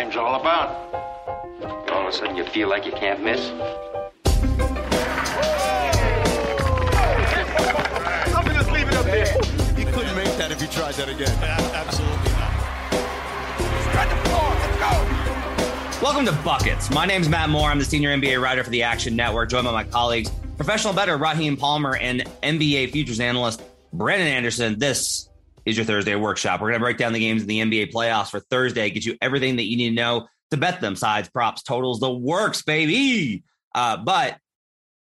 Game's all about. All of a sudden, you feel like you can't miss. I'm just leave it up there. You couldn't make that if you tried that again. Absolutely not. Spread the floor. Let's go. Welcome to Buckets. My name's Matt Moore. I'm the senior NBA writer for the Action Network, joined by my colleagues, professional bettor Raheem Palmer and NBA futures analyst Brandon Anderson. This is your Thursday workshop. We're going to break down the games in the NBA playoffs for Thursday, get you everything that you need to know to bet them sides, props, totals, the works, baby. Uh, but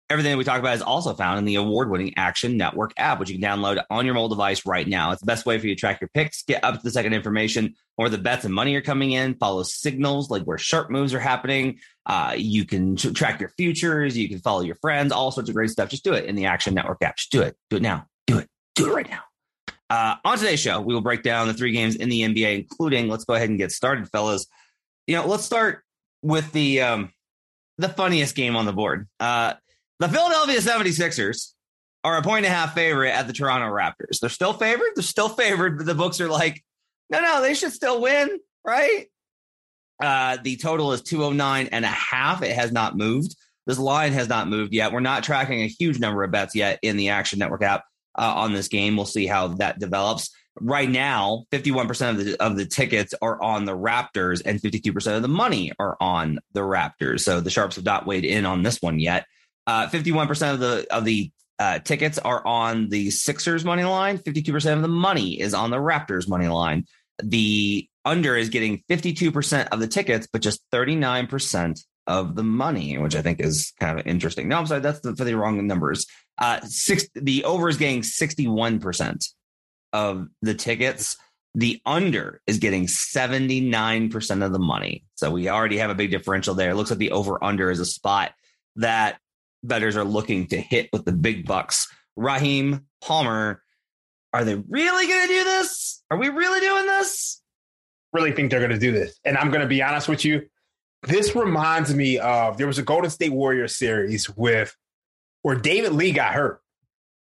everything that we talk about is also found in the award winning Action Network app, which you can download on your mobile device right now. It's the best way for you to track your picks, get up to the second information where the bets and money are coming in, follow signals like where sharp moves are happening. Uh, you can tr- track your futures, you can follow your friends, all sorts of great stuff. Just do it in the Action Network app. Just do it. Do it now. Do it. Do it right now. Uh, on today's show, we will break down the three games in the NBA, including, let's go ahead and get started, fellas. You know, let's start with the um, the funniest game on the board. Uh, the Philadelphia 76ers are a point and a half favorite at the Toronto Raptors. They're still favored. They're still favored, but the books are like, no, no, they should still win, right? Uh, the total is 209 and a half. It has not moved. This line has not moved yet. We're not tracking a huge number of bets yet in the Action Network app uh, on this game. We'll see how that develops. Right now, 51% of the of the tickets are on the Raptors and 52% of the money are on the Raptors. So the Sharps have not weighed in on this one yet. Uh, 51% of the of the uh, tickets are on the Sixers money line. 52% of the money is on the Raptors money line. The under is getting 52% of the tickets, but just 39% of the money, which I think is kind of interesting. No, I'm sorry, that's the, for the wrong numbers. Uh, six, the over is getting 61% of the tickets. The under is getting 79% of the money. So we already have a big differential there. It looks like the over under is a spot that bettors are looking to hit with the big bucks. Raheem Palmer, are they really going to do this? Are we really doing this? Really think they're going to do this. And I'm going to be honest with you. This reminds me of there was a Golden State Warriors series with where David Lee got hurt.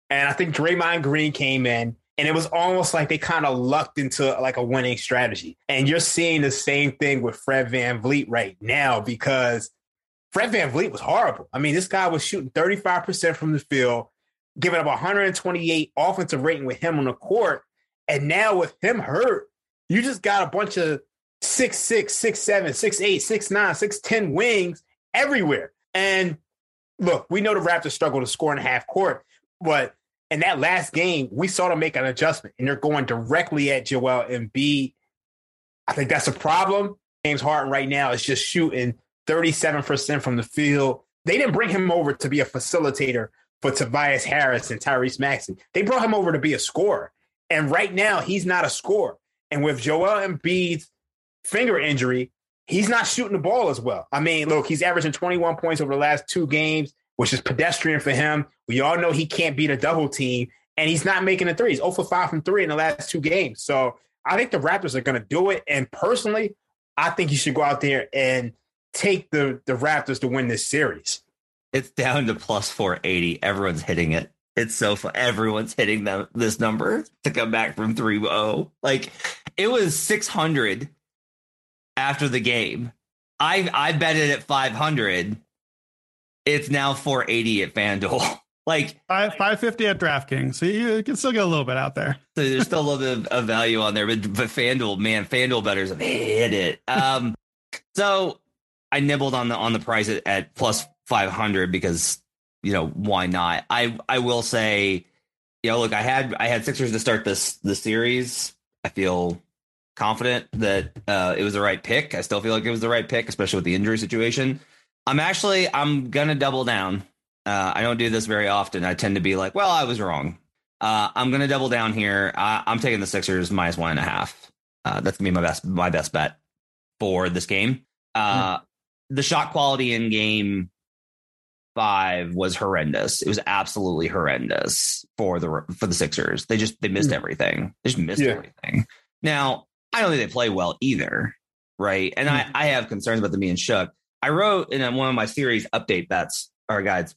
And I think Draymond Green came in and it was almost like they kind of lucked into like a winning strategy. And you're seeing the same thing with Fred VanVleet right now because Fred VanVleet was horrible. I mean, this guy was shooting 35% from the field, giving up 128 offensive rating with him on the court. And now with him hurt, you just got a bunch of six six, six seven, six eight, six nine, six ten wings everywhere. And look, we know the Raptors struggle to score in half court, but in that last game, we saw them make an adjustment, and they're going directly at Joel Embiid. I think that's a problem. James Harden right now is just shooting 37% from the field. They didn't bring him over to be a facilitator for Tobias Harris and Tyrese Maxey. They brought him over to be a scorer. And right now, he's not a scorer. And with Joel Embiid's finger injury, he's not shooting the ball as well. I mean, look, he's averaging 21 points over the last two games, which is pedestrian for him. We all know he can't beat a double team, and he's not making the threes. 0 for 5 from three in the last two games. So I think the Raptors are going to do it. And personally, I think you should go out there and take the, the Raptors to win this series. It's down to plus 480. Everyone's hitting it. It's so fun. Everyone's hitting them this number to come back from 3 0. Like it was 600 after the game. I I bet it at 500. It's now 480 at FanDuel. Like Five five fifty at DraftKings, so you can still get a little bit out there. so there's still a little bit of, of value on there, but, but FanDuel, man, FanDuel betters have hit it. Um, so I nibbled on the on the price at, at plus 500 because you know why not? I I will say, you know, look, I had I had Sixers to start this the series. I feel confident that uh, it was the right pick. I still feel like it was the right pick, especially with the injury situation. I'm actually I'm gonna double down. Uh, I don't do this very often. I tend to be like, well, I was wrong. Uh, I'm gonna double down here. I, I'm taking the Sixers minus one and a half. Uh, that's gonna be my best my best bet for this game. Uh, mm. The shot quality in game five was horrendous. It was absolutely horrendous for the for the Sixers. They just they missed mm. everything. They just missed yeah. everything. Now I don't think they play well either, right? And mm. I I have concerns about them being shook. I wrote in one of my series update bets or guides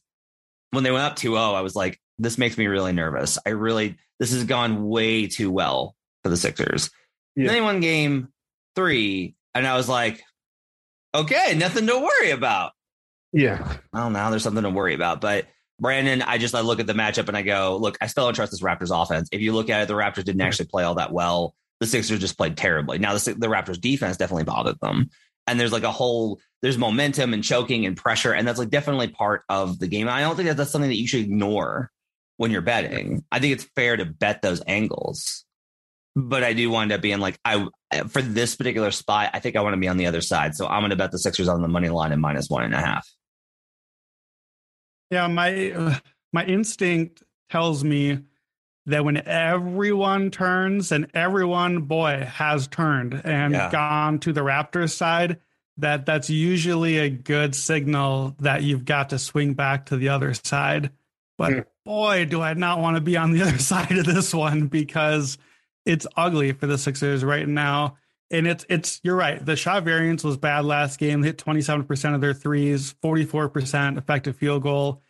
when they went up 2-0, I was like, this makes me really nervous. I really this has gone way too well for the Sixers. Yeah. Then they won game three, and I was like, okay, nothing to worry about. Yeah. Well, now there's something to worry about. But Brandon, I just I look at the matchup and I go, look, I still don't trust this Raptors offense. If you look at it, the Raptors didn't actually play all that well. The Sixers just played terribly. Now the, the Raptors defense definitely bothered them. And there's like a whole there's momentum and choking and pressure, and that's like definitely part of the game. I don't think that that's something that you should ignore when you're betting. I think it's fair to bet those angles. But I do wind up being like, I for this particular spot, I think I want to be on the other side. So I'm going to bet the Sixers on the money line at minus one and a half. Yeah, my uh, my instinct tells me that when everyone turns and everyone boy has turned and yeah. gone to the Raptors side, that that's usually a good signal that you've got to swing back to the other side. But mm. boy, do I not want to be on the other side of this one because it's ugly for the Sixers right now. And it's it's you're right. The shot variance was bad last game. They hit 27% of their threes, 44% effective field goal.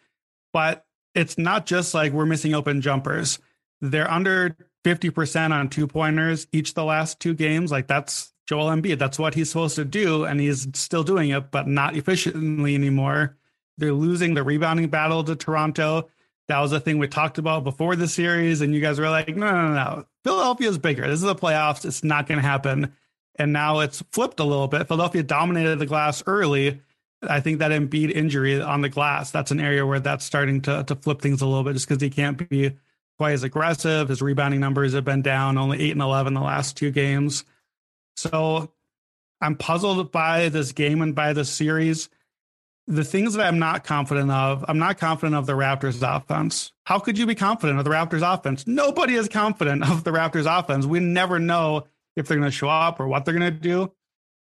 But it's not just like we're missing open jumpers. They're under 50% on two pointers each the last two games. Like that's Joel Embiid. That's what he's supposed to do, and he's still doing it, but not efficiently anymore. They're losing the rebounding battle to Toronto. That was a thing we talked about before the series, and you guys were like, no, no, no. Philadelphia is bigger. This is the playoffs. It's not going to happen. And now it's flipped a little bit. Philadelphia dominated the glass early. I think that Embiid injury on the glass, that's an area where that's starting to, to flip things a little bit just because he can't be quite as aggressive. His rebounding numbers have been down, only 8 and 11 the last two games. So I'm puzzled by this game and by this series. The things that I'm not confident of, I'm not confident of the Raptors offense. How could you be confident of the Raptors offense? Nobody is confident of the Raptors offense. We never know if they're going to show up or what they're going to do.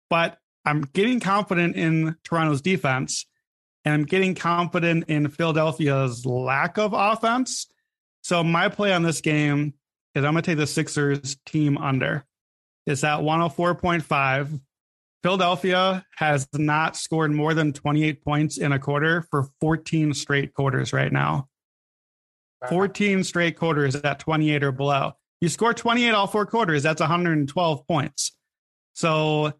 But I'm getting confident in Toronto's defense and I'm getting confident in Philadelphia's lack of offense. So my play on this game is I'm going to take the Sixers team under. It's at 104.5. Philadelphia has not scored more than 28 points in a quarter for 14 straight quarters right now. 14 straight quarters at 28 or below. You score 28 all four quarters, that's 112 points. So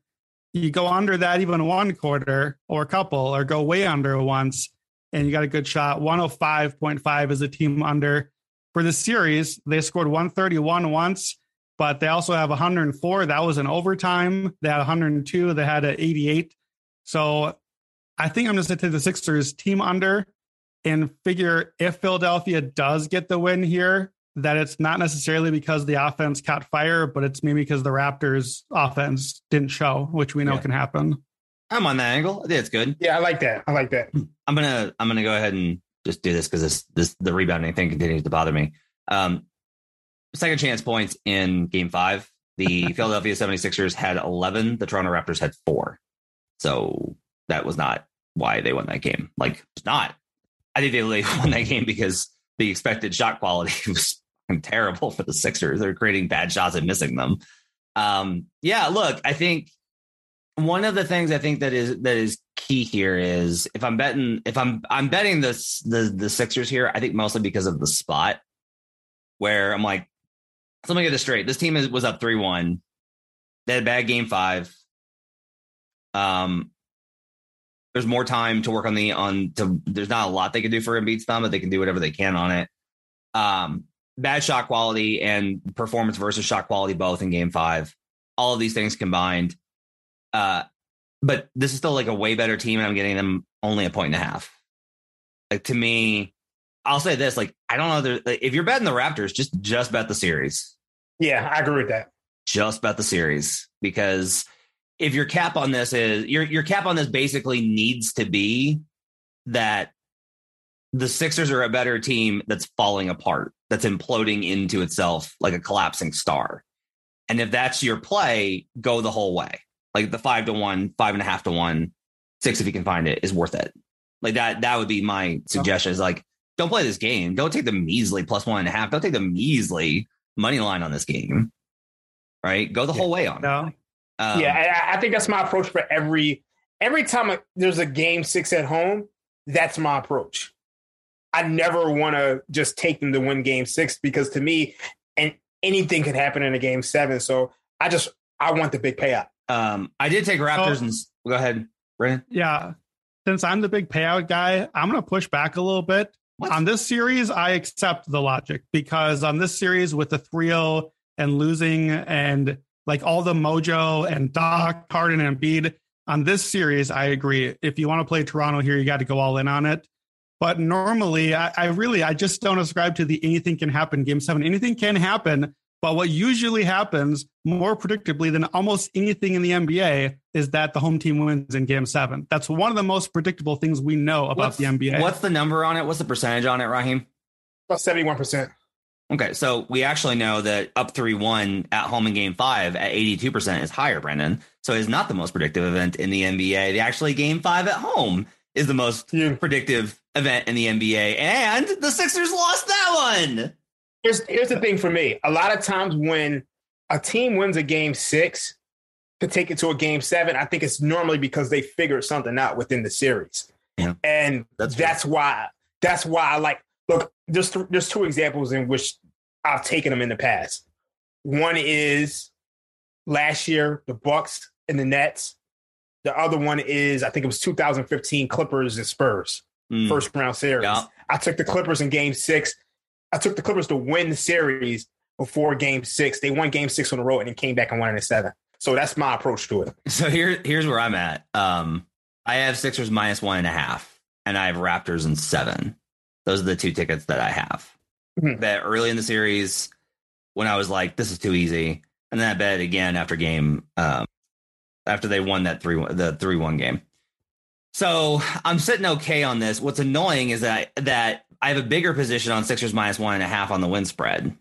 you go under that even one quarter or a couple, or go way under once, and you got a good shot. 105.5 is a team under. For the series, they scored 131 once but they also have 104. That was an overtime. They had 102. They had an 88. So I think I'm just going to take the Sixers team under and figure if Philadelphia does get the win here, that it's not necessarily because the offense caught fire, but it's maybe because the Raptors offense didn't show, which we know yeah. can happen. I'm on that angle. I think it's good. Yeah, I like that. I like that. I'm gonna I'm gonna go ahead and just do this because this this the rebounding thing continues to bother me. Um, second chance points in game five. The Philadelphia 76ers had 11. The Toronto Raptors had four. So that was not why they won that game. Like, it's not. I think they won that game because the expected shot quality was terrible for the Sixers. They're creating bad shots and missing them. Um, yeah, look, I think one of the things I think that is that is key here is if I'm betting if I'm I'm betting this the the Sixers here, I think mostly because of the spot where I'm like let me get this straight. This team is, was up 3 1. They had a bad game five. Um, there's more time to work on the on to there's not a lot they can do for Embiid's thumb, but they can do whatever they can on it. Um, bad shot quality and performance versus shot quality both in game five. All of these things combined. Uh, but this is still like a way better team, and I'm getting them only a point and a half. Like to me, I'll say this: like I don't know, if you're betting the Raptors, just just bet the series. Yeah, I agree with that. Just bet the series because if your cap on this is your your cap on this basically needs to be that the Sixers are a better team that's falling apart, that's imploding into itself like a collapsing star. And if that's your play, go the whole way. Like the five to one, five and a half to one, six if you can find it is worth it. Like that, that would be my suggestion. Is like, don't play this game. Don't take the measly plus one and a half. Don't take the measly money line on this game. Right? Go the whole way on. No. Um, yeah, I, I think that's my approach for every every time there's a game six at home. That's my approach. I never want to just take them to win game six because to me, and anything could happen in a game seven. So I just I want the big payout. Um, I did take Raptors and go ahead, Brandon. Yeah, since I'm the big payout guy, I'm going to push back a little bit. What? On this series, I accept the logic because on this series with the 3 0 and losing and like all the mojo and Doc, Harden, and Embiid, on this series, I agree. If you want to play Toronto here, you got to go all in on it. But normally, I, I, really, I just don't ascribe to the anything can happen game seven. Anything can happen. But what usually happens more predictably than almost anything in the NBA is that the home team wins in game seven. That's one of the most predictable things we know about what's, the NBA. What's the number on it? What's the percentage on it, Raheem? About 71%. Okay, so we actually know that up 3 1 at home in game five at 82% is higher, Brandon. So it's not the most predictive event in the NBA. The actually game five at home is the most yeah. predictive event in the NBA, and the Sixers lost that one. Here's here's the thing for me. A lot of times when a team wins a game six to take it to a game seven, I think it's normally because they figured something out within the series. Yeah. And that's, that's why that's why I like look, there's th- there's two examples in which I've taken them in the past. One is last year, the Bucks and the Nets. The other one is I think it was 2015 Clippers and Spurs mm. first round series. Yeah. I took the Clippers in game six. I took the Clippers to win the series before game six. They won game six on the road and then came back and won in seven. So that's my approach to it. So here, here's where I'm at. Um, I have Sixers minus one and a half, and I have Raptors in seven. Those are the two tickets that I have. Mm-hmm. Bet early in the series when I was like, this is too easy. And then I bet again after game, um, after they won that three the three one game. So I'm sitting okay on this. What's annoying is that that I have a bigger position on Sixers minus one and a half on the win spread,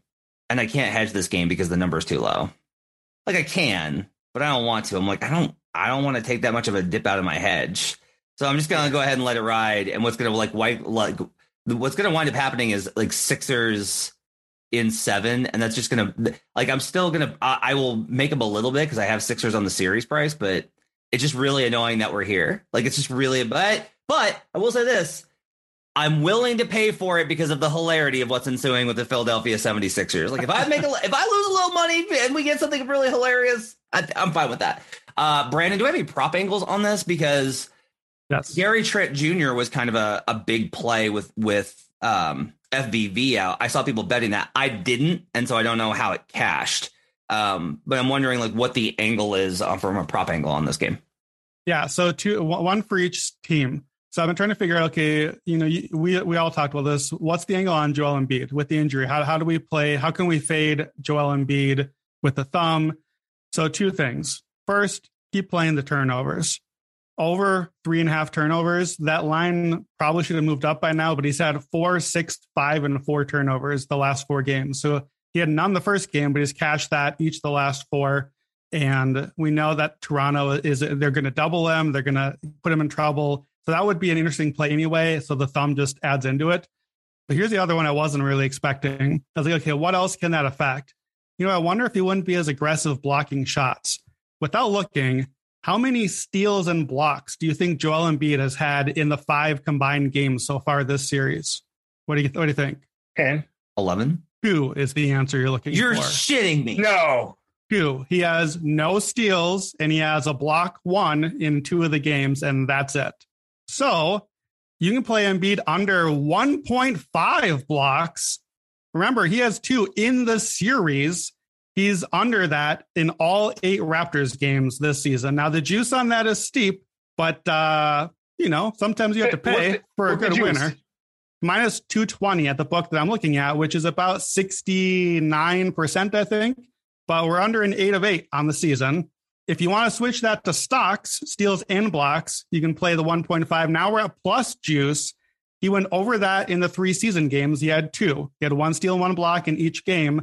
and I can't hedge this game because the number is too low. Like I can, but I don't want to. I'm like I don't I don't want to take that much of a dip out of my hedge. So I'm just gonna go ahead and let it ride. And what's gonna like wipe like what's gonna wind up happening is like Sixers in seven, and that's just gonna like I'm still gonna I, I will make them a little bit because I have Sixers on the series price, but it's just really annoying that we're here. Like it's just really, but but I will say this. I'm willing to pay for it because of the hilarity of what's ensuing with the Philadelphia 76ers. Like if I make a, if I lose a little money and we get something really hilarious, I, am fine with that. Uh, Brandon, do I have any prop angles on this? Because yes. Gary Trent Jr. was kind of a, a big play with with um, FVV out. I saw people betting that. I didn't, and so I don't know how it cashed. Um, but I'm wondering like what the angle is uh, from a prop angle on this game. Yeah, so two, one for each team. So I've been trying to figure out. Okay, you know, we we all talked about this. What's the angle on Joel Embiid with the injury? How how do we play? How can we fade Joel Embiid with the thumb? So two things. First, keep playing the turnovers. Over three and a half turnovers. That line probably should have moved up by now, but he's had four, six, five, and four turnovers the last four games. So he had none the first game, but he's cashed that each the last four. And we know that Toronto is they're going to double him, they're going to put him in trouble. So that would be an interesting play anyway. So the thumb just adds into it. But here's the other one I wasn't really expecting. I was like, okay, what else can that affect? You know, I wonder if he wouldn't be as aggressive blocking shots. Without looking, how many steals and blocks do you think Joel Embiid has had in the five combined games so far this series? What do you what do you think? Ten. Eleven. Two is the answer you're looking you're for. You're shitting me. No. Two. He has no steals and he has a block one in two of the games, and that's it. So you can play Embiid under 1.5 blocks. Remember, he has two in the series. He's under that in all eight Raptors games this season. Now, the juice on that is steep, but, uh, you know, sometimes you have to pay for a good winner minus 220 at the book that I'm looking at, which is about 69%, I think. But we're under an eight of eight on the season. If you want to switch that to stocks, steals and blocks, you can play the 1.5. Now we're at plus juice. He went over that in the three season games. He had two. He had one steal and one block in each game,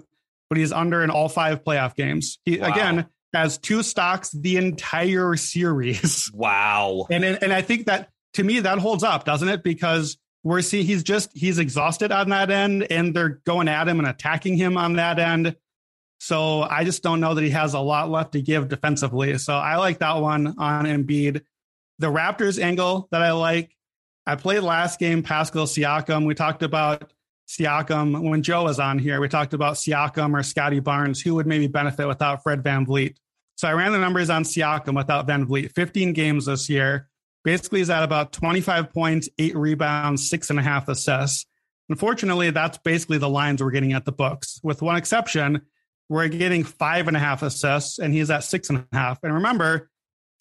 but he's under in all five playoff games. He, wow. Again, has two stocks the entire series. Wow. And and I think that to me that holds up, doesn't it? Because we're seeing he's just he's exhausted on that end, and they're going at him and attacking him on that end. So I just don't know that he has a lot left to give defensively. So I like that one on Embiid. The Raptors angle that I like. I played last game Pascal Siakam. We talked about Siakam when Joe was on here. We talked about Siakam or Scottie Barnes, who would maybe benefit without Fred Van VanVleet. So I ran the numbers on Siakam without Van VanVleet. 15 games this year. Basically, he's at about 25 points, eight rebounds, six and a half assists. Unfortunately, that's basically the lines we're getting at the books, with one exception. We're getting five and a half assists, and he's at six and a half. And remember,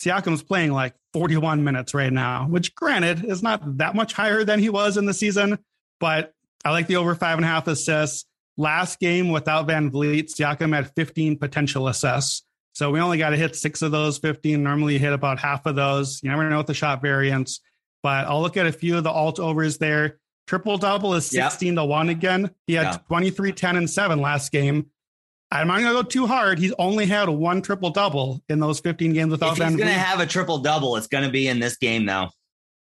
Siakam's playing like 41 minutes right now, which granted is not that much higher than he was in the season, but I like the over five and a half assists. Last game without VanVleet, Siakam had 15 potential assists. So we only got to hit six of those 15. Normally you hit about half of those. You never know with the shot variance, but I'll look at a few of the alt overs there. Triple double is 16 yep. to 1 again. He had yeah. 23, 10, and 7 last game. I'm not going to go too hard. He's only had one triple double in those 15 games without Van. if he's going to have a triple double. It's going to be in this game though.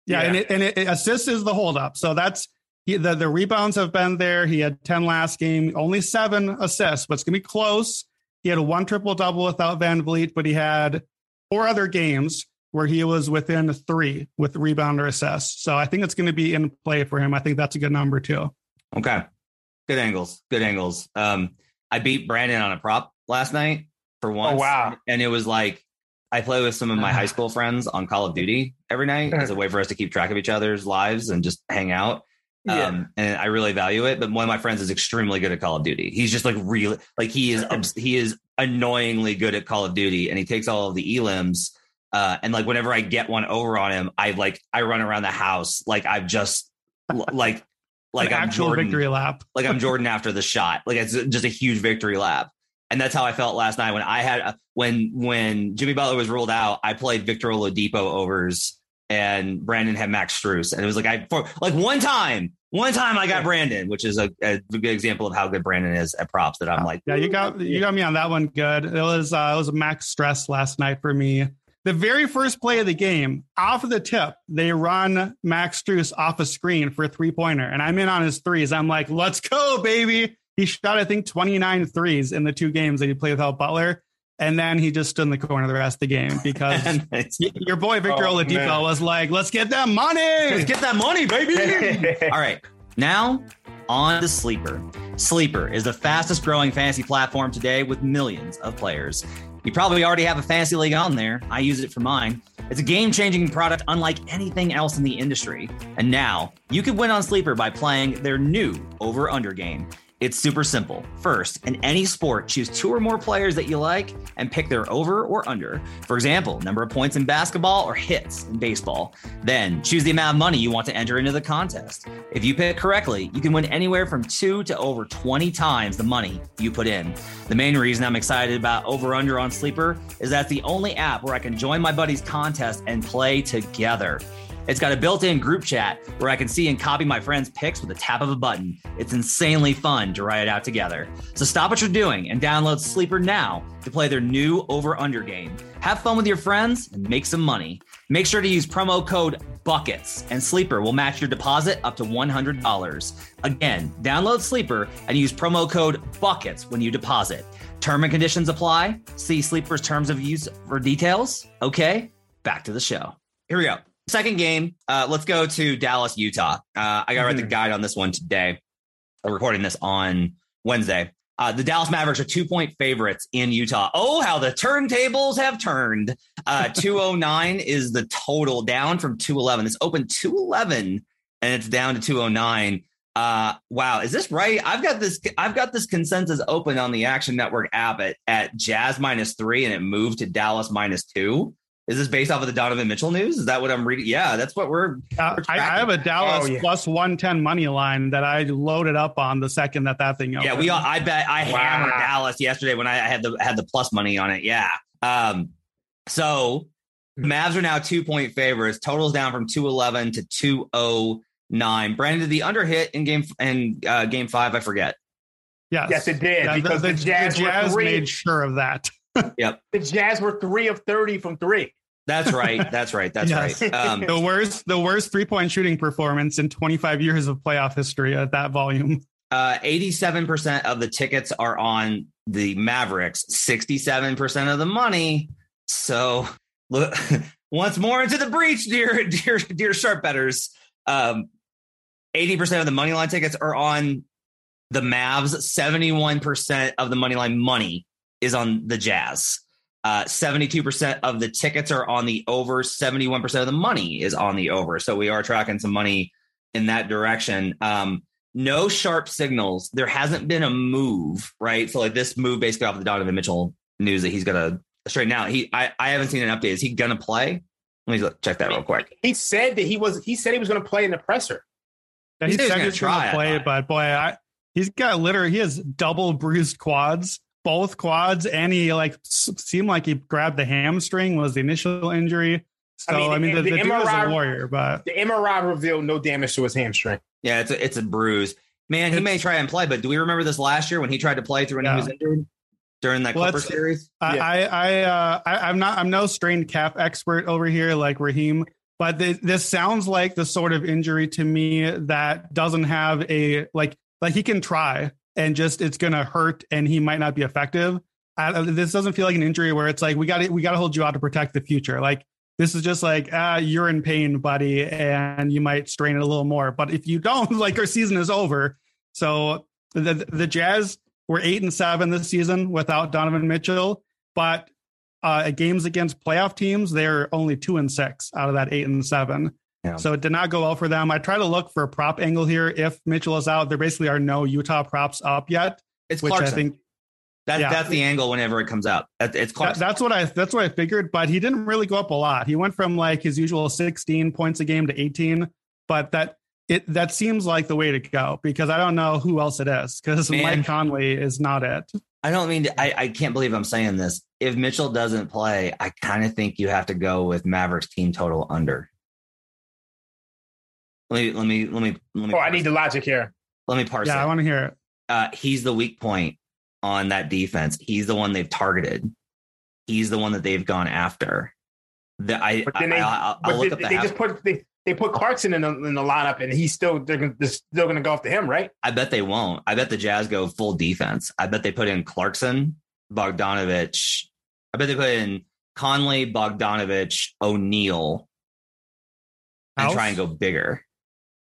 Yeah, yeah. and it, and it, it assists is the holdup. So that's he, the the rebounds have been there. He had 10 last game, only seven assists, but it's going to be close. He had a one triple double without VanVleet, but he had four other games where he was within three with rebound or assist. So I think it's going to be in play for him. I think that's a good number too. Okay. Good angles. Good angles. Um, I beat Brandon on a prop last night for oh, once. Oh, wow. And it was like I play with some of my high school friends on Call of Duty every night as a way for us to keep track of each other's lives and just hang out. Yeah. Um, and I really value it. But one of my friends is extremely good at Call of Duty. He's just like really like he is he is annoyingly good at Call of Duty, and he takes all of the elims. Uh, and like whenever I get one over on him, I like I run around the house like I've just like like An I'm Jordan victory lap. like I'm Jordan after the shot. Like it's just a huge victory lap. And that's how I felt last night when I had uh, when when Jimmy Butler was ruled out. I played Victor Oladipo overs and Brandon had Max Strus. And it was like I for like one time, one time I got Brandon, which is a, a, good example of how good Brandon is at props. That I'm like, yeah, you got you got me on that one. Good. It was uh, it was a Max Strus last night for me. The very first play of the game, off of the tip, they run Max Strus off a screen for a three pointer, and I'm in on his threes. I'm like, let's go, baby. He shot, I think, 29 threes in the two games that he played without Butler. And then he just stood in the corner the rest of the game because your boy Victor oh, Oladipo man. was like, "Let's get that money, let's get that money, baby." All right, now on to Sleeper. Sleeper is the fastest growing fantasy platform today with millions of players. You probably already have a fantasy league on there. I use it for mine. It's a game changing product unlike anything else in the industry. And now you can win on Sleeper by playing their new over under game. It's super simple. First, in any sport, choose two or more players that you like and pick their over or under. For example, number of points in basketball or hits in baseball. Then choose the amount of money you want to enter into the contest. If you pick correctly, you can win anywhere from two to over 20 times the money you put in. The main reason I'm excited about Over Under on Sleeper is that's the only app where I can join my buddies' contest and play together. It's got a built in group chat where I can see and copy my friends' picks with a tap of a button. It's insanely fun to write it out together. So stop what you're doing and download Sleeper now to play their new over under game. Have fun with your friends and make some money. Make sure to use promo code BUCKETS and Sleeper will match your deposit up to $100. Again, download Sleeper and use promo code BUCKETS when you deposit. Term and conditions apply. See Sleeper's terms of use for details. Okay, back to the show. Here we go. Second game, uh, let's go to Dallas, Utah. Uh, I got to write the mm-hmm. guide on this one today. I'm recording this on Wednesday. Uh, the Dallas Mavericks are two point favorites in Utah. Oh, how the turntables have turned. Uh, 209 is the total down from 211. It's open 211 and it's down to 209. Uh, wow, is this right? I've got this. I've got this consensus open on the Action Network app at, at Jazz minus three, and it moved to Dallas minus two. Is this based off of the Donovan Mitchell news? Is that what I'm reading? Yeah, that's what we're. Uh, we're I, I, have a Dallas oh, yeah. plus 110 money line that I loaded up on the second that that thing. Opened. Yeah, we. All, I bet I wow. hammered Dallas yesterday when I had the had the plus money on it. Yeah. Um. So, hmm. Mavs are now two point favorites. Totals down from 211 to 209. Brandon, did the under hit in game in uh, game five? I forget. Yes, yes, it did yeah, because the, the, the Jazz, the Jazz made sure of that. Yep. The Jazz were three of 30 from three. That's right. That's right. That's yes. right. Um, the worst, the worst three point shooting performance in 25 years of playoff history at that volume. Uh, 87% of the tickets are on the Mavericks, 67% of the money. So look, once more into the breach, dear, dear, dear sharp betters. Um, 80% of the money line tickets are on the Mavs. 71% of the money line money is on the Jazz. Uh, 72% of the tickets are on the over. 71% of the money is on the over. So we are tracking some money in that direction. Um, no sharp signals. There hasn't been a move, right? So like this move basically off the Donovan Mitchell news that he's gonna straighten out. He, I, I haven't seen an update. Is he gonna play? Let me check that real quick. He said that he was. He said he was going to play in the presser. Yeah, he, he said he was going to try play, but boy, I, he's got literally he has double bruised quads, both quads, and he like seemed like he grabbed the hamstring was the initial injury. So I mean, I mean the, the, the dude is a warrior, but the MRI revealed no damage to his hamstring. Yeah, it's a, it's a bruise. Man, he it's, may try and play, but do we remember this last year when he tried to play through when yeah. he was injured? during that well, Clipper series? I, yeah. I, I, uh, I, am not, I'm no strained calf expert over here like Raheem, but th- this sounds like the sort of injury to me that doesn't have a like, like he can try and just it's gonna hurt and he might not be effective. I, this doesn't feel like an injury where it's like we got to we got to hold you out to protect the future. Like this is just like ah, you're in pain, buddy, and you might strain it a little more. But if you don't, like our season is over. So the the Jazz we're eight and seven this season without Donovan Mitchell, but uh, games against playoff teams, they're only two and six out of that eight and seven. Yeah. So it did not go well for them. I try to look for a prop angle here. If Mitchell is out, there basically are no Utah props up yet. It's which Clarkson. I think that, yeah. that's the angle whenever it comes out. It's Clarkson. That, that's what I that's what I figured. But he didn't really go up a lot. He went from like his usual 16 points a game to 18. But that it that seems like the way to go because I don't know who else it is because Mike Conley is not it. I don't mean to, I, I can't believe I'm saying this. If Mitchell doesn't play, I kind of think you have to go with Mavericks team total under. Let me let me let me let me. Oh, I need the logic here. Let me parse. Yeah, it. I want to hear it. Uh, he's the weak point on that defense. He's the one they've targeted. He's the one that they've gone after. The, I, but then they, I, will look they, up the they just put they, they put Clarkson in the, in the lineup, and he's still they're, gonna, they're still going to go after him, right? I bet they won't. I bet the Jazz go full defense. I bet they put in Clarkson, Bogdanovic. I bet they put in Conley, Bogdanovic, O'Neale, and try and go bigger.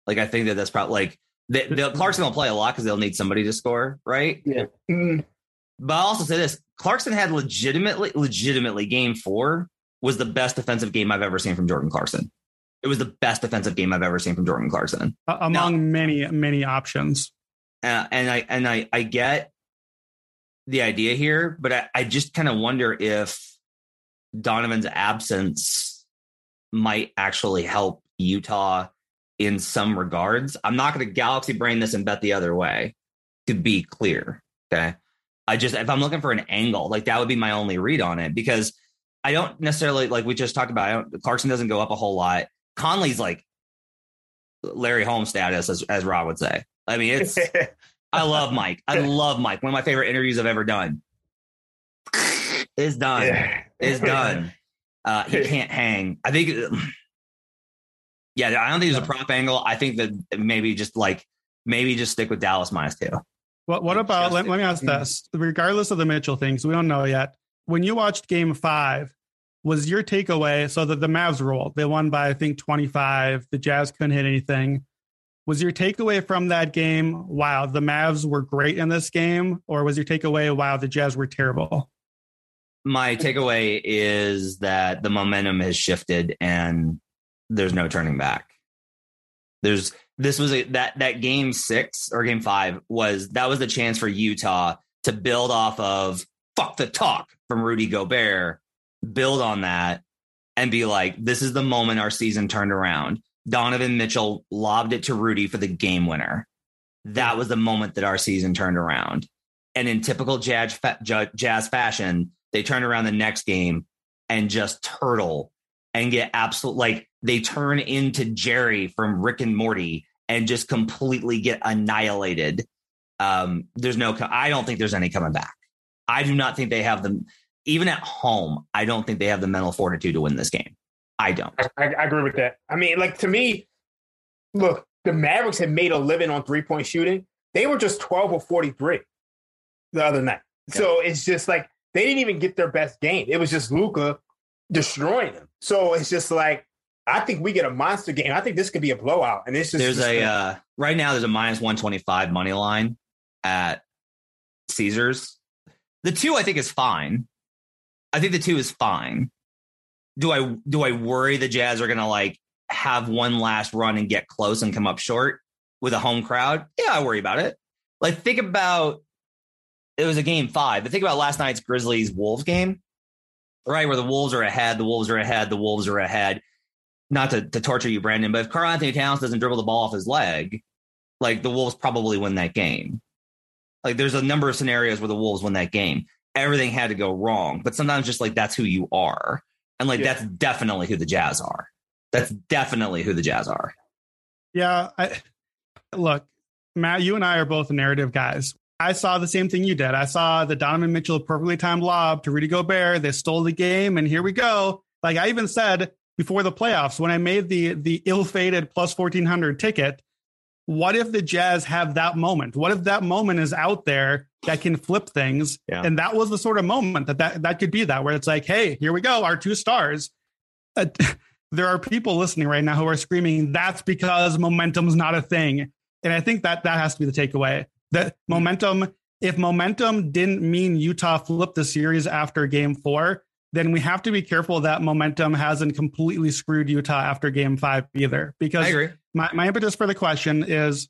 Like I think that that's probably like the, the Clarkson will play a lot because they'll need somebody to score, right? Yeah. Mm-hmm. But I'll also say this: Clarkson had legitimately, legitimately game four was the best defensive game I've ever seen from Jordan Clarkson. It was the best defensive game I've ever seen from Jordan Clarkson. Uh, among now, many, many options. Uh, and I and I I get the idea here, but I, I just kind of wonder if Donovan's absence might actually help Utah in some regards. I'm not going to galaxy brain this and bet the other way to be clear. Okay. I just, if I'm looking for an angle, like that would be my only read on it because I don't necessarily, like we just talked about, Clarkson doesn't go up a whole lot. Conley's like Larry Holmes status, as, as Rob would say. I mean, it's, I love Mike. I love Mike. One of my favorite interviews I've ever done. Is done. Yeah. Is done. Uh, he can't hang. I think, yeah, I don't think there's a prop angle. I think that maybe just like, maybe just stick with Dallas minus two. What, what about, let, let me ask this, regardless of the Mitchell things, we don't know yet. When you watched game five, was your takeaway? So that the Mavs rolled, they won by I think 25. The Jazz couldn't hit anything. Was your takeaway from that game? Wow, the Mavs were great in this game, or was your takeaway? Wow, the Jazz were terrible. My takeaway is that the momentum has shifted and there's no turning back. There's this was a that that game six or game five was that was the chance for Utah to build off of fuck the talk from Rudy Gobert build on that and be like, this is the moment our season turned around. Donovan Mitchell lobbed it to Rudy for the game winner. That was the moment that our season turned around. And in typical jazz, jazz fashion, they turn around the next game and just turtle and get absolute like they turn into Jerry from Rick and Morty and just completely get annihilated. Um, there's no, I don't think there's any coming back. I do not think they have the even at home, I don't think they have the mental fortitude to win this game. I don't. I, I agree with that. I mean, like to me, look, the Mavericks had made a living on three point shooting. They were just 12 or 43 the other night. Yeah. So it's just like they didn't even get their best game. It was just Luka destroying them. So it's just like I think we get a monster game. I think this could be a blowout. And it's just there's just a uh, right now there's a minus 125 money line at Caesars. The two I think is fine. I think the two is fine. Do I do I worry the Jazz are gonna like have one last run and get close and come up short with a home crowd? Yeah, I worry about it. Like think about it was a game five, but think about last night's Grizzlies Wolves game, right? Where the Wolves are ahead, the Wolves are ahead, the Wolves are ahead. Not to, to torture you, Brandon, but if Karl-Anthony Towns doesn't dribble the ball off his leg, like the Wolves probably win that game. Like there's a number of scenarios where the Wolves win that game. Everything had to go wrong, but sometimes just like that's who you are. And like yeah. that's definitely who the Jazz are. That's definitely who the Jazz are. Yeah, I look, Matt, you and I are both narrative guys. I saw the same thing you did. I saw the Donovan Mitchell perfectly timed lob to Rudy Gobert. They stole the game, and here we go. Like I even said before the playoffs, when I made the the ill-fated plus fourteen hundred ticket, what if the Jazz have that moment? What if that moment is out there that can flip things? Yeah. And that was the sort of moment that, that that could be that, where it's like, hey, here we go, our two stars. Uh, there are people listening right now who are screaming, that's because momentum's not a thing. And I think that that has to be the takeaway. That momentum, if momentum didn't mean Utah flipped the series after game four, then we have to be careful that momentum hasn't completely screwed Utah after game five either. Because my, my impetus for the question is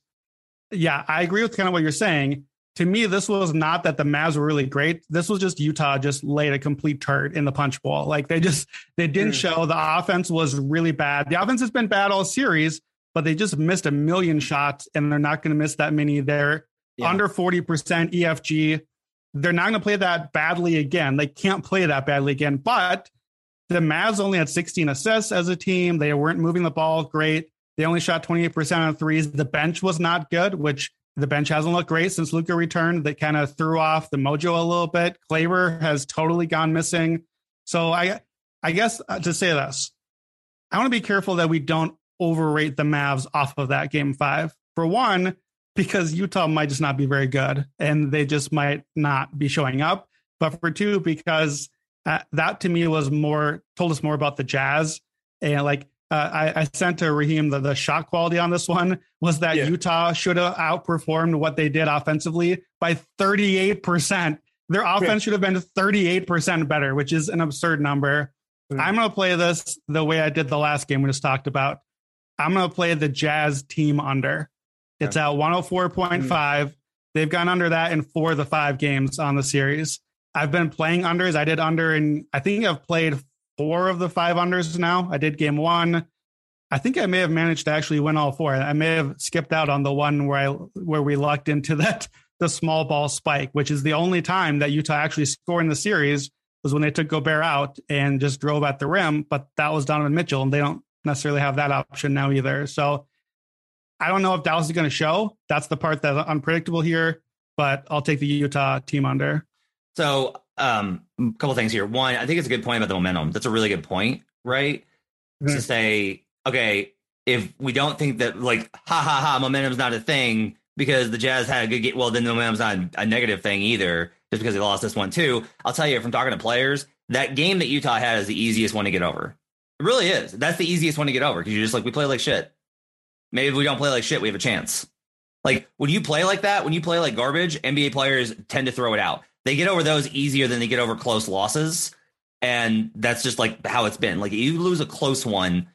yeah, I agree with kind of what you're saying. To me, this was not that the Mavs were really great. This was just Utah just laid a complete turd in the punch bowl. Like they just they didn't mm. show the offense was really bad. The offense has been bad all series, but they just missed a million shots and they're not going to miss that many. They're yeah. under 40% EFG they're not going to play that badly again. They can't play that badly again. But the Mavs only had 16 assists as a team. They weren't moving the ball great. They only shot 28% on threes. The bench was not good, which the bench hasn't looked great since Luka returned. That kind of threw off the mojo a little bit. Kleber has totally gone missing. So I, I guess uh, to say this, I want to be careful that we don't overrate the Mavs off of that game five. For one, because Utah might just not be very good and they just might not be showing up. But for two, because uh, that to me was more told us more about the Jazz and like uh, I, I, sent to Raheem the, the shot quality on this one was that yeah. Utah should have outperformed what they did offensively by 38%. Their offense yeah. should have been 38% better, which is an absurd number. Mm-hmm. I'm going to play this the way I did the last game we just talked about. I'm going to play the Jazz team under. It's at 104.5. Mm. They've gone under that in four of the five games on the series. I've been playing unders. I did under and I think I've played four of the five unders now. I did game one. I think I may have managed to actually win all four. I may have skipped out on the one where I where we lucked into that the small ball spike, which is the only time that Utah actually scored in the series was when they took Gobert out and just drove at the rim. But that was Donovan Mitchell, and they don't necessarily have that option now either. So I don't know if Dallas is going to show. That's the part that's unpredictable here, but I'll take the Utah team under. So, um, a couple things here. One, I think it's a good point about the momentum. That's a really good point, right? Mm-hmm. To say, okay, if we don't think that like ha ha ha momentum's not a thing because the Jazz had a good game, well then the momentum's not a negative thing either, just because they lost this one too. I'll tell you from talking to players, that game that Utah had is the easiest one to get over. It really is. That's the easiest one to get over because you're just like we play like shit. Maybe if we don't play like shit, we have a chance. Like when you play like that, when you play like garbage, NBA players tend to throw it out. They get over those easier than they get over close losses. And that's just like how it's been. Like you lose a close one.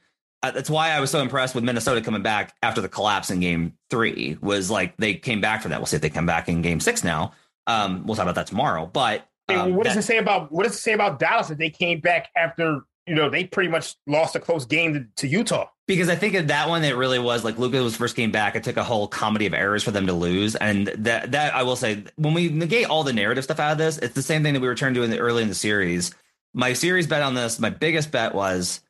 Uh, that's why I was so impressed with Minnesota coming back after the collapse in game three was like they came back for that. We'll see if they come back in game six now. Um, we'll talk about that tomorrow. But um, what does that, it say about what does it say about Dallas that they came back after you know they pretty much lost a close game to, to Utah? Because I think of that one, it really was like Luka was first game back. It took a whole comedy of errors for them to lose, and that that I will say, when we negate all the narrative stuff out of this, it's the same thing that we were trying to do in the early in the series. My series bet on this, my biggest bet was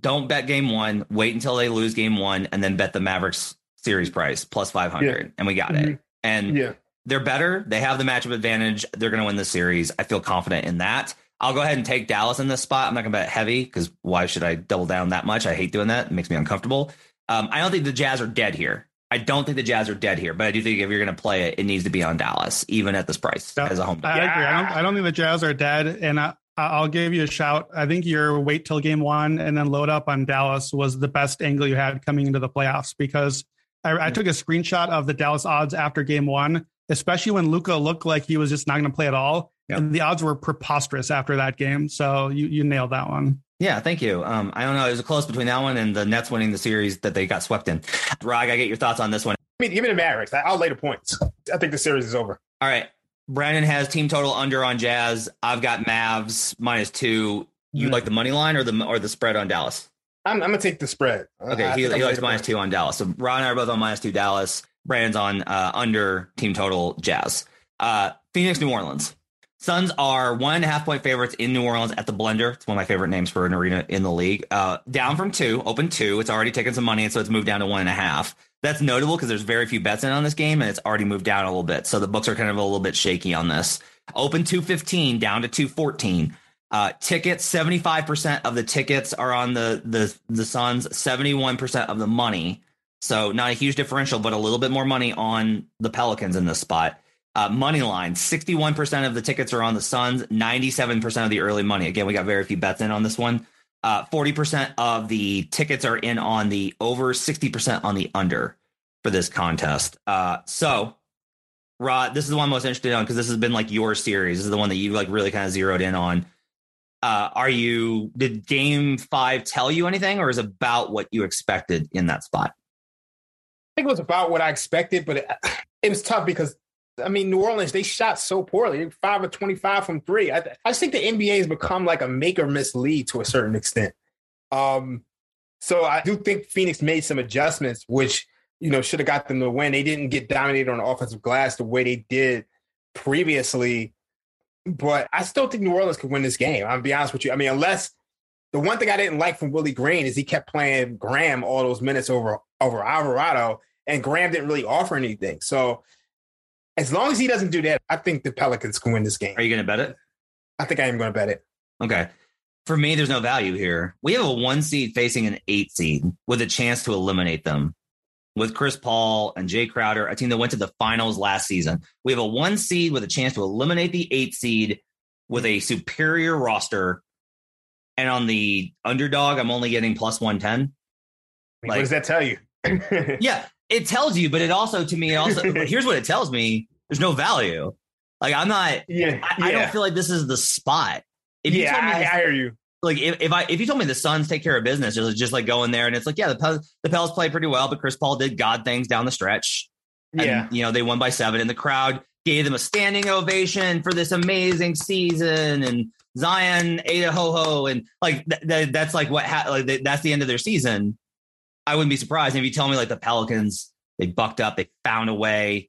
don't bet game one, wait until they lose game one, and then bet the Mavericks series price plus five hundred, yeah. and we got mm-hmm. it. And yeah. they're better. They have the matchup advantage. They're going to win the series. I feel confident in that. I'll go ahead and take Dallas in this spot. I'm not going to bet heavy because why should I double down that much? I hate doing that. It makes me uncomfortable. Um, I don't think the Jazz are dead here. I don't think the Jazz are dead here, but I do think if you're going to play it, it needs to be on Dallas, even at this price as a home. I agree. I don't, I don't think the Jazz are dead, and I, I'll give you a shout. I think your wait till game one and then load up on Dallas was the best angle you had coming into the playoffs because I, I took a screenshot of the Dallas odds after game one, especially when Luka looked like he was just not going to play at all. Yep. And the odds were preposterous after that game. So you, you nailed that one. Yeah, thank you. Um, I don't know. It was close between that one and the Nets winning the series that they got swept in. Rog, I get your thoughts on this one. I mean, give me the Mavericks. I'll lay the points. I think the series is over. All right. Brandon has team total under on Jazz. I've got Mavs minus two. You mm-hmm. like the money line or the or the spread on Dallas? I'm, I'm gonna take the spread. Okay, he, he likes minus two on Dallas. So Ron and I are both on minus two Dallas. Brandon's on uh, under team total Jazz. Uh, Phoenix, New Orleans. Suns are one and a half point favorites in New Orleans at the Blender. It's one of my favorite names for an arena in the league. Uh, down from two, open two. It's already taken some money, and so it's moved down to one and a half. That's notable because there's very few bets in on this game, and it's already moved down a little bit. So the books are kind of a little bit shaky on this. Open 215 down to 214. Uh, tickets, 75% of the tickets are on the the the Suns, 71% of the money. So not a huge differential, but a little bit more money on the Pelicans in this spot. Uh, money line 61% of the tickets are on the Suns, 97% of the early money. Again, we got very few bets in on this one. Uh, 40% of the tickets are in on the over, 60% on the under for this contest. Uh, so, Rod, this is the one I'm most interested in because this has been like your series. This is the one that you like really kind of zeroed in on. Uh, are you, did game five tell you anything or is about what you expected in that spot? I think it was about what I expected, but it, it was tough because I mean, New Orleans, they shot so poorly. Five of 25 from three. I, I just think the NBA has become like a make or miss league to a certain extent. Um, so I do think Phoenix made some adjustments, which, you know, should have got them to win. They didn't get dominated on the offensive glass the way they did previously. But I still think New Orleans could win this game. I'll be honest with you. I mean, unless the one thing I didn't like from Willie Green is he kept playing Graham all those minutes over over Alvarado, and Graham didn't really offer anything. So as long as he doesn't do that, I think the Pelicans can win this game. Are you going to bet it? I think I am going to bet it. Okay. For me, there's no value here. We have a one seed facing an eight seed with a chance to eliminate them with Chris Paul and Jae Crowder, a team that went to the finals last season. We have a one seed with a chance to eliminate the eight seed with a superior roster. And on the underdog, I'm only getting plus 110. Like, what does that tell you? yeah, it tells you, but it also to me also here's what it tells me: there's no value. Like I'm not. Yeah, I, yeah. I don't feel like this is the spot. If yeah, I, this, I, hear you. Like if, if I if you told me the Suns take care of business, just just like going there and it's like yeah the Pel- the Pels played pretty well, but Chris Paul did God things down the stretch. And, yeah, you know they won by seven, and the crowd gave them a standing ovation for this amazing season, and Zion ate a ho ho, and like th- th- that's like what ha- like th- that's the end of their season. I wouldn't be surprised if you tell me like the Pelicans, they bucked up, they found a way.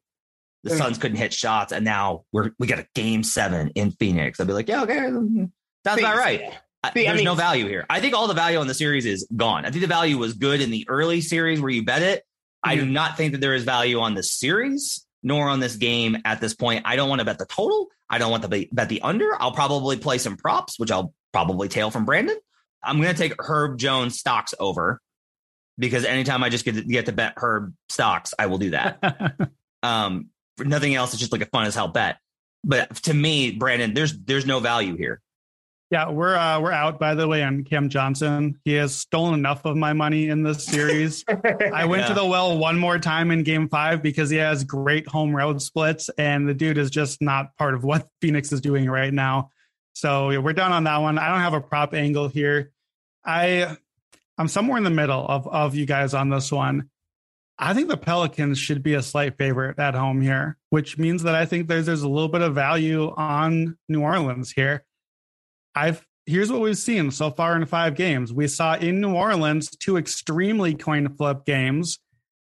The Suns couldn't hit shots, and now we're we got a game seven in Phoenix. I'd be like, yeah, okay, that's about right. There's I mean, no value here. I think all the value on the series is gone. I think the value was good in the early series where you bet it. Mm-hmm. I do mm-hmm. not think that there is value on this series nor on this game at this point. I don't want to bet the total. I don't want to bet the under. I'll probably play some props, which I'll probably tail from Brandon. I'm going to take Herb Jones stocks over because anytime I just get to, get to bet Herb stocks, I will do that. um, for nothing else, it's just like a fun as hell bet. But to me, Brandon, there's there's no value here. Yeah, we're uh, we're out by the way on Cam Johnson. He has stolen enough of my money in this series. I went yeah. to the well one more time in Game Five because he has great home road splits, and the dude is just not part of what Phoenix is doing right now. So we're done on that one. I don't have a prop angle here. I I'm somewhere in the middle of, of you guys on this one. I think the Pelicans should be a slight favorite at home here, which means that I think there's there's a little bit of value on New Orleans here. I've here's what we've seen so far in five games. We saw in New Orleans two extremely coin flip games,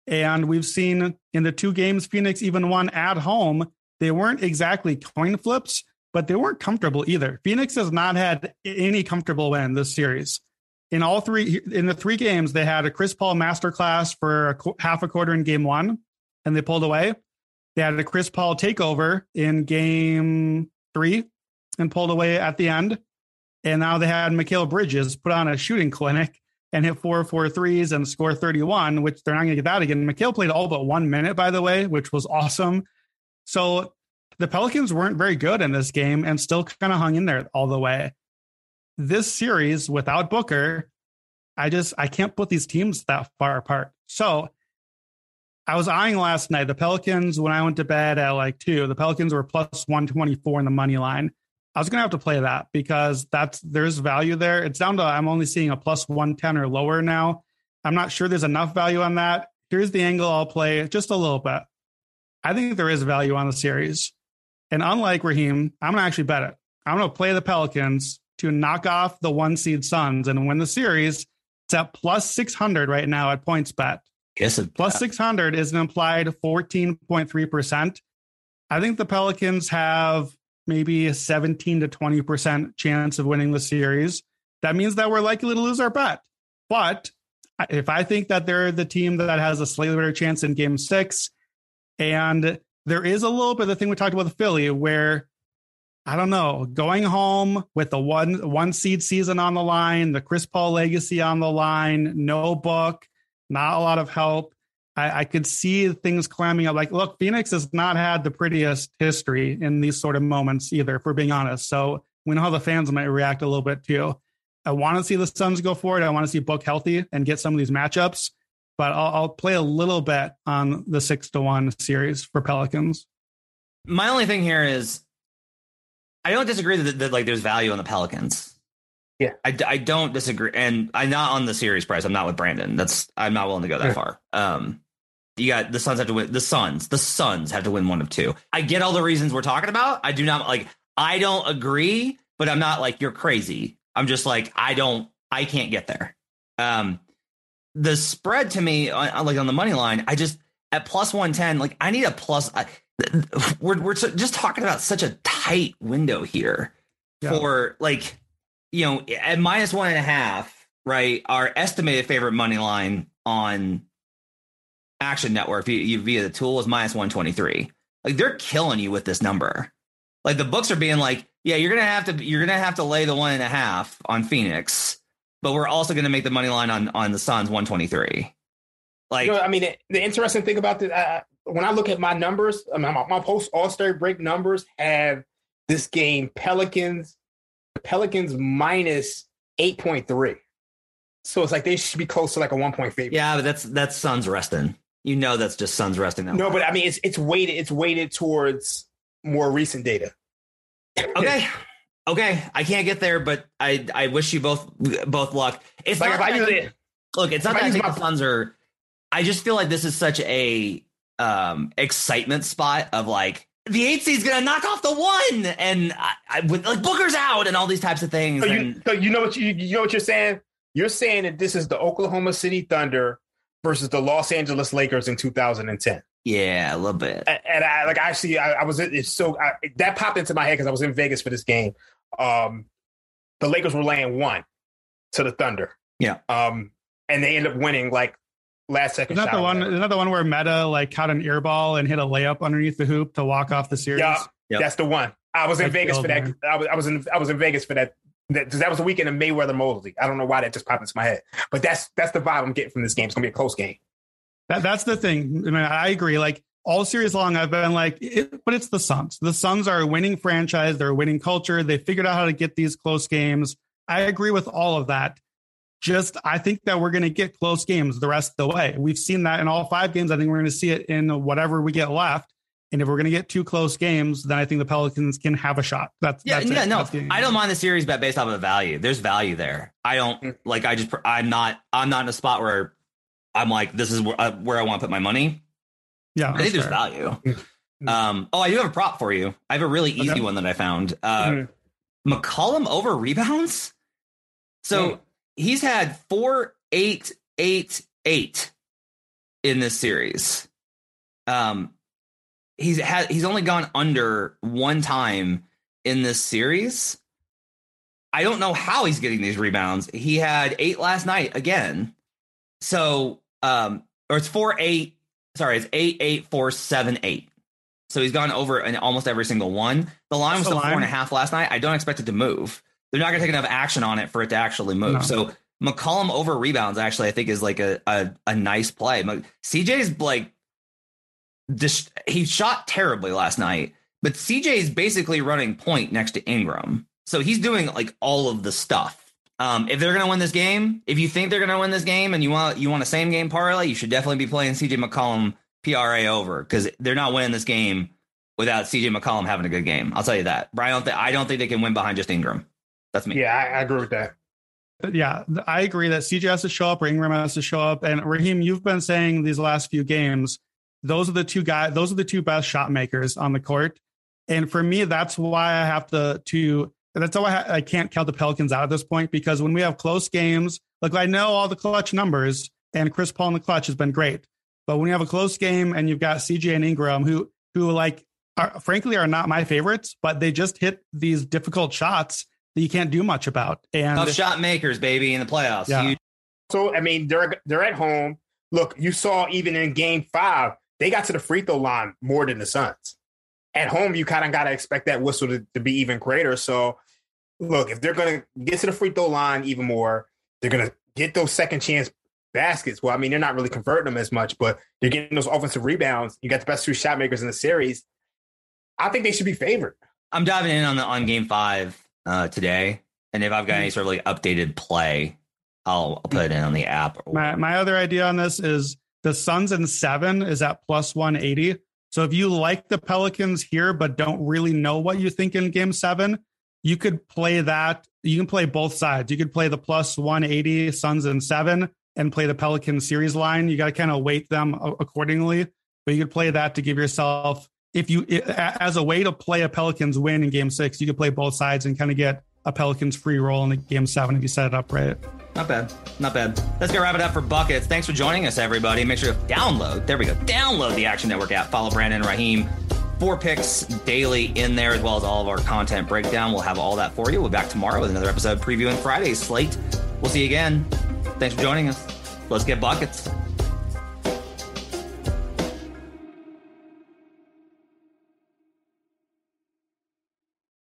and we've seen in the two games Phoenix even won at home. They weren't exactly coin flips, but they weren't comfortable either. Phoenix has not had any comfortable win this series in all three in the three games they had a chris paul masterclass for a qu- half a quarter in game one and they pulled away they had a chris paul takeover in game three and pulled away at the end And now they had Mikal Bridges put on a shooting clinic and hit four four threes and score 31, which they're not going to get that again. Mikal played all but one minute, by the way, which was awesome. So the Pelicans weren't very good in this game and still kind of hung in there all the way. This series without Booker, I just I can't put these teams that far apart. So I was eyeing last night. The Pelicans, when I went to bed at like two, the Pelicans were plus 124 in the money line. I was gonna have to play that because that's there's value there. It's down to I'm only seeing a plus 110 or lower now. I'm not sure there's enough value on that. Here's the angle I'll play just a little bit. I think there is value on the series. And unlike Raheem, I'm to actually bet it. I'm to play the Pelicans to knock off the one seed Suns and win the series. It's at plus 600 right now at PointsBet. Yes, plus 600 is an implied 14.3%. I think the Pelicans have maybe a 17 to 20% chance of winning the series. That means that we're likely to lose our bet. But if I think that they're the team that has a slightly better chance in game six, and there is a little bit of the thing we talked about the Philly where I don't know, going home with the one one seed season on the line, the Chris Paul legacy on the line, no book, not a lot of help. I, I, could see things climbing up. Like, look, Phoenix has not had the prettiest history in these sort of moments either, for being honest. So we know how the fans might react a little bit too. I want to see the Suns go forward. I want to see Book healthy and get some of these matchups but I'll, I'll play a little bit on the six to one series for Pelicans. My only thing here is I don't disagree that, that like there's value on the Pelicans. Yeah, I, I don't disagree, and I'm not on the series price. I'm not with Brandon. That's I'm not willing to go that far. Um, you got the Suns have to win. The Suns, the Suns have to win one of two. I get all the reasons we're talking about. I do not like. I don't agree, but I'm not like you're crazy. I'm just like I don't. I can't get there. Um, the spread to me, uh, like on the money line, I just at plus one ten, like I need a plus. I, we're we're just talking about such a tight window here yeah. for like you know at minus one and a half. Right, our estimated favorite money line on Action Network via, via the tool is minus one twenty three. Like they're killing you with this number. Like the books are being like, yeah, you're gonna have to you're gonna have to lay the one and a half on Phoenix but we're also going to make the money line on on the Suns 123. Like, you know, I mean, the, the, interesting thing about this, uh, when I look at my numbers, I mean, my, my post All Star break numbers have this game Pelicans, Pelicans minus eight point three. So it's like they should be close to like a one point favorite. Yeah, but that's that's Suns resting. You know, that's just Suns resting. no, but I mean, it's it's weighted it's weighted towards more recent data. okay, okay, I can't get there, but I I wish you both both luck. It's like if I. Look, it's not that I think my, the Suns are. I just feel like this is such a um excitement spot of like the eight seed's gonna knock off the one, and I, I with like Booker's out and all these types of things. So you, so you know what you you know what you're saying? You're saying that this is the Oklahoma City Thunder versus the Los Angeles Lakers in 2010. Yeah, a little bit. And, and I like actually I, I was it's so I, that popped into my head because I was in Vegas for this game, um, the Lakers were laying one to the Thunder. Yeah. Um, and they end up winning like last second. Is that the one? Is that the one where Metta like caught an air ball and hit a layup underneath the hoop to walk off the series? Yeah, yep. that's the one. I was in that's Vegas for that. I was, I was in I was in Vegas for that. That, that was the weekend of Mayweather Mosley. I don't know why that just popped into my head, but that's that's the vibe I'm getting from this game. It's gonna be a close game. That, that's the thing. I mean, I agree. Like all series long, I've been like, it, but it's the Suns. The Suns are a winning franchise. They're a winning culture. They figured out how to get these close games. I agree with all of that. Just, I think that we're going to get close games the rest of the way. We've seen that in all five games. I think we're going to see it in whatever we get left. And if we're going to get two close games, then I think the Pelicans can have a shot. That's yeah, that's yeah. It. No, I don't mind the series bet based off of value. There's value there. I don't mm. like. I just I'm not I'm not in a spot where I'm like this is where, uh, where I want to put my money. Yeah, I think there's fair. value. Mm-hmm. Um, oh, I do have a prop for you. I have a really easy okay. one that I found. Uh, mm-hmm. McCollum over rebounds. So mm. He's had four, eight, eight, eight in this series. Um, he's had he's only gone under one time in this series. I don't know how he's getting these rebounds. He had eight last night again. So, um, or it's four, eight, sorry, it's eight eight four seven eight. So he's gone over in almost every single one. The line That's was the four and a half last night. I don't expect it to move. They're not going to take enough action on it for it to actually move. No. So McCollum over rebounds actually, I think, is like a a, a nice play. CJ's like, he shot terribly last night, but CJ is basically running point next to Ingram, so he's doing like all of the stuff. Um, if they're going to win this game, if you think they're going to win this game, and you want you want a same game parlay, you should definitely be playing CJ McCollum PRA over because they're not winning this game without CJ McCollum having a good game. I'll tell you that. But I don't think I don't think they can win behind just Ingram. That's me. Yeah, I, I agree with that. Yeah, I agree that CJ has to show up, Ingram has to show up, and Raheem, you've been saying these last few games, those are the two guys, those are the two best shot makers on the court, and for me, that's why I have to to that's why I, I can't count the Pelicans out at this point because when we have close games, like I know all the clutch numbers, and Chris Paul in the clutch has been great, but when you have a close game and you've got CJ and Ingram who who like are, frankly are not my favorites, but they just hit these difficult shots that you can't do much about. And tough shot makers, baby, in the playoffs. Yeah. so I mean, they're they're at home. Look, you saw even in Game Five, they got to the free throw line more than the Suns. At home, you kind of got to expect that whistle to, to be even greater. So, look, if they're going to get to the free throw line even more, they're going to get those second chance baskets. Well, I mean, they're not really converting them as much, but they're getting those offensive rebounds. You got the best two shot makers in the series. I think they should be favored. I'm diving in on the on game five uh, today, and if I've got any sort of like updated play, I'll, I'll put it in on the app. My my other idea on this is the Suns in seven is at plus one eighty. So if you like the Pelicans here but don't really know what you think in Game Seven, you could play that. You can play both sides. You could play the plus one eighty Suns in seven and play the Pelican series line. You got to kind of weight them accordingly. But you could play that to give yourself if you as a way to play a Pelicans win in Game Six, you could play both sides and kind of get a Pelicans free roll in the Game Seven if you set it up right. Not bad, not bad. Let's get wrap it up for buckets. Thanks for joining us, everybody. Make sure to download. There we go. Download the Action Network app. Follow Brandon Raheem. Four picks daily in there, as well as all of our content breakdown. We'll have all that for you. We'll be back tomorrow with another episode previewing Friday's slate. We'll see you again. Thanks for joining us. Let's get buckets.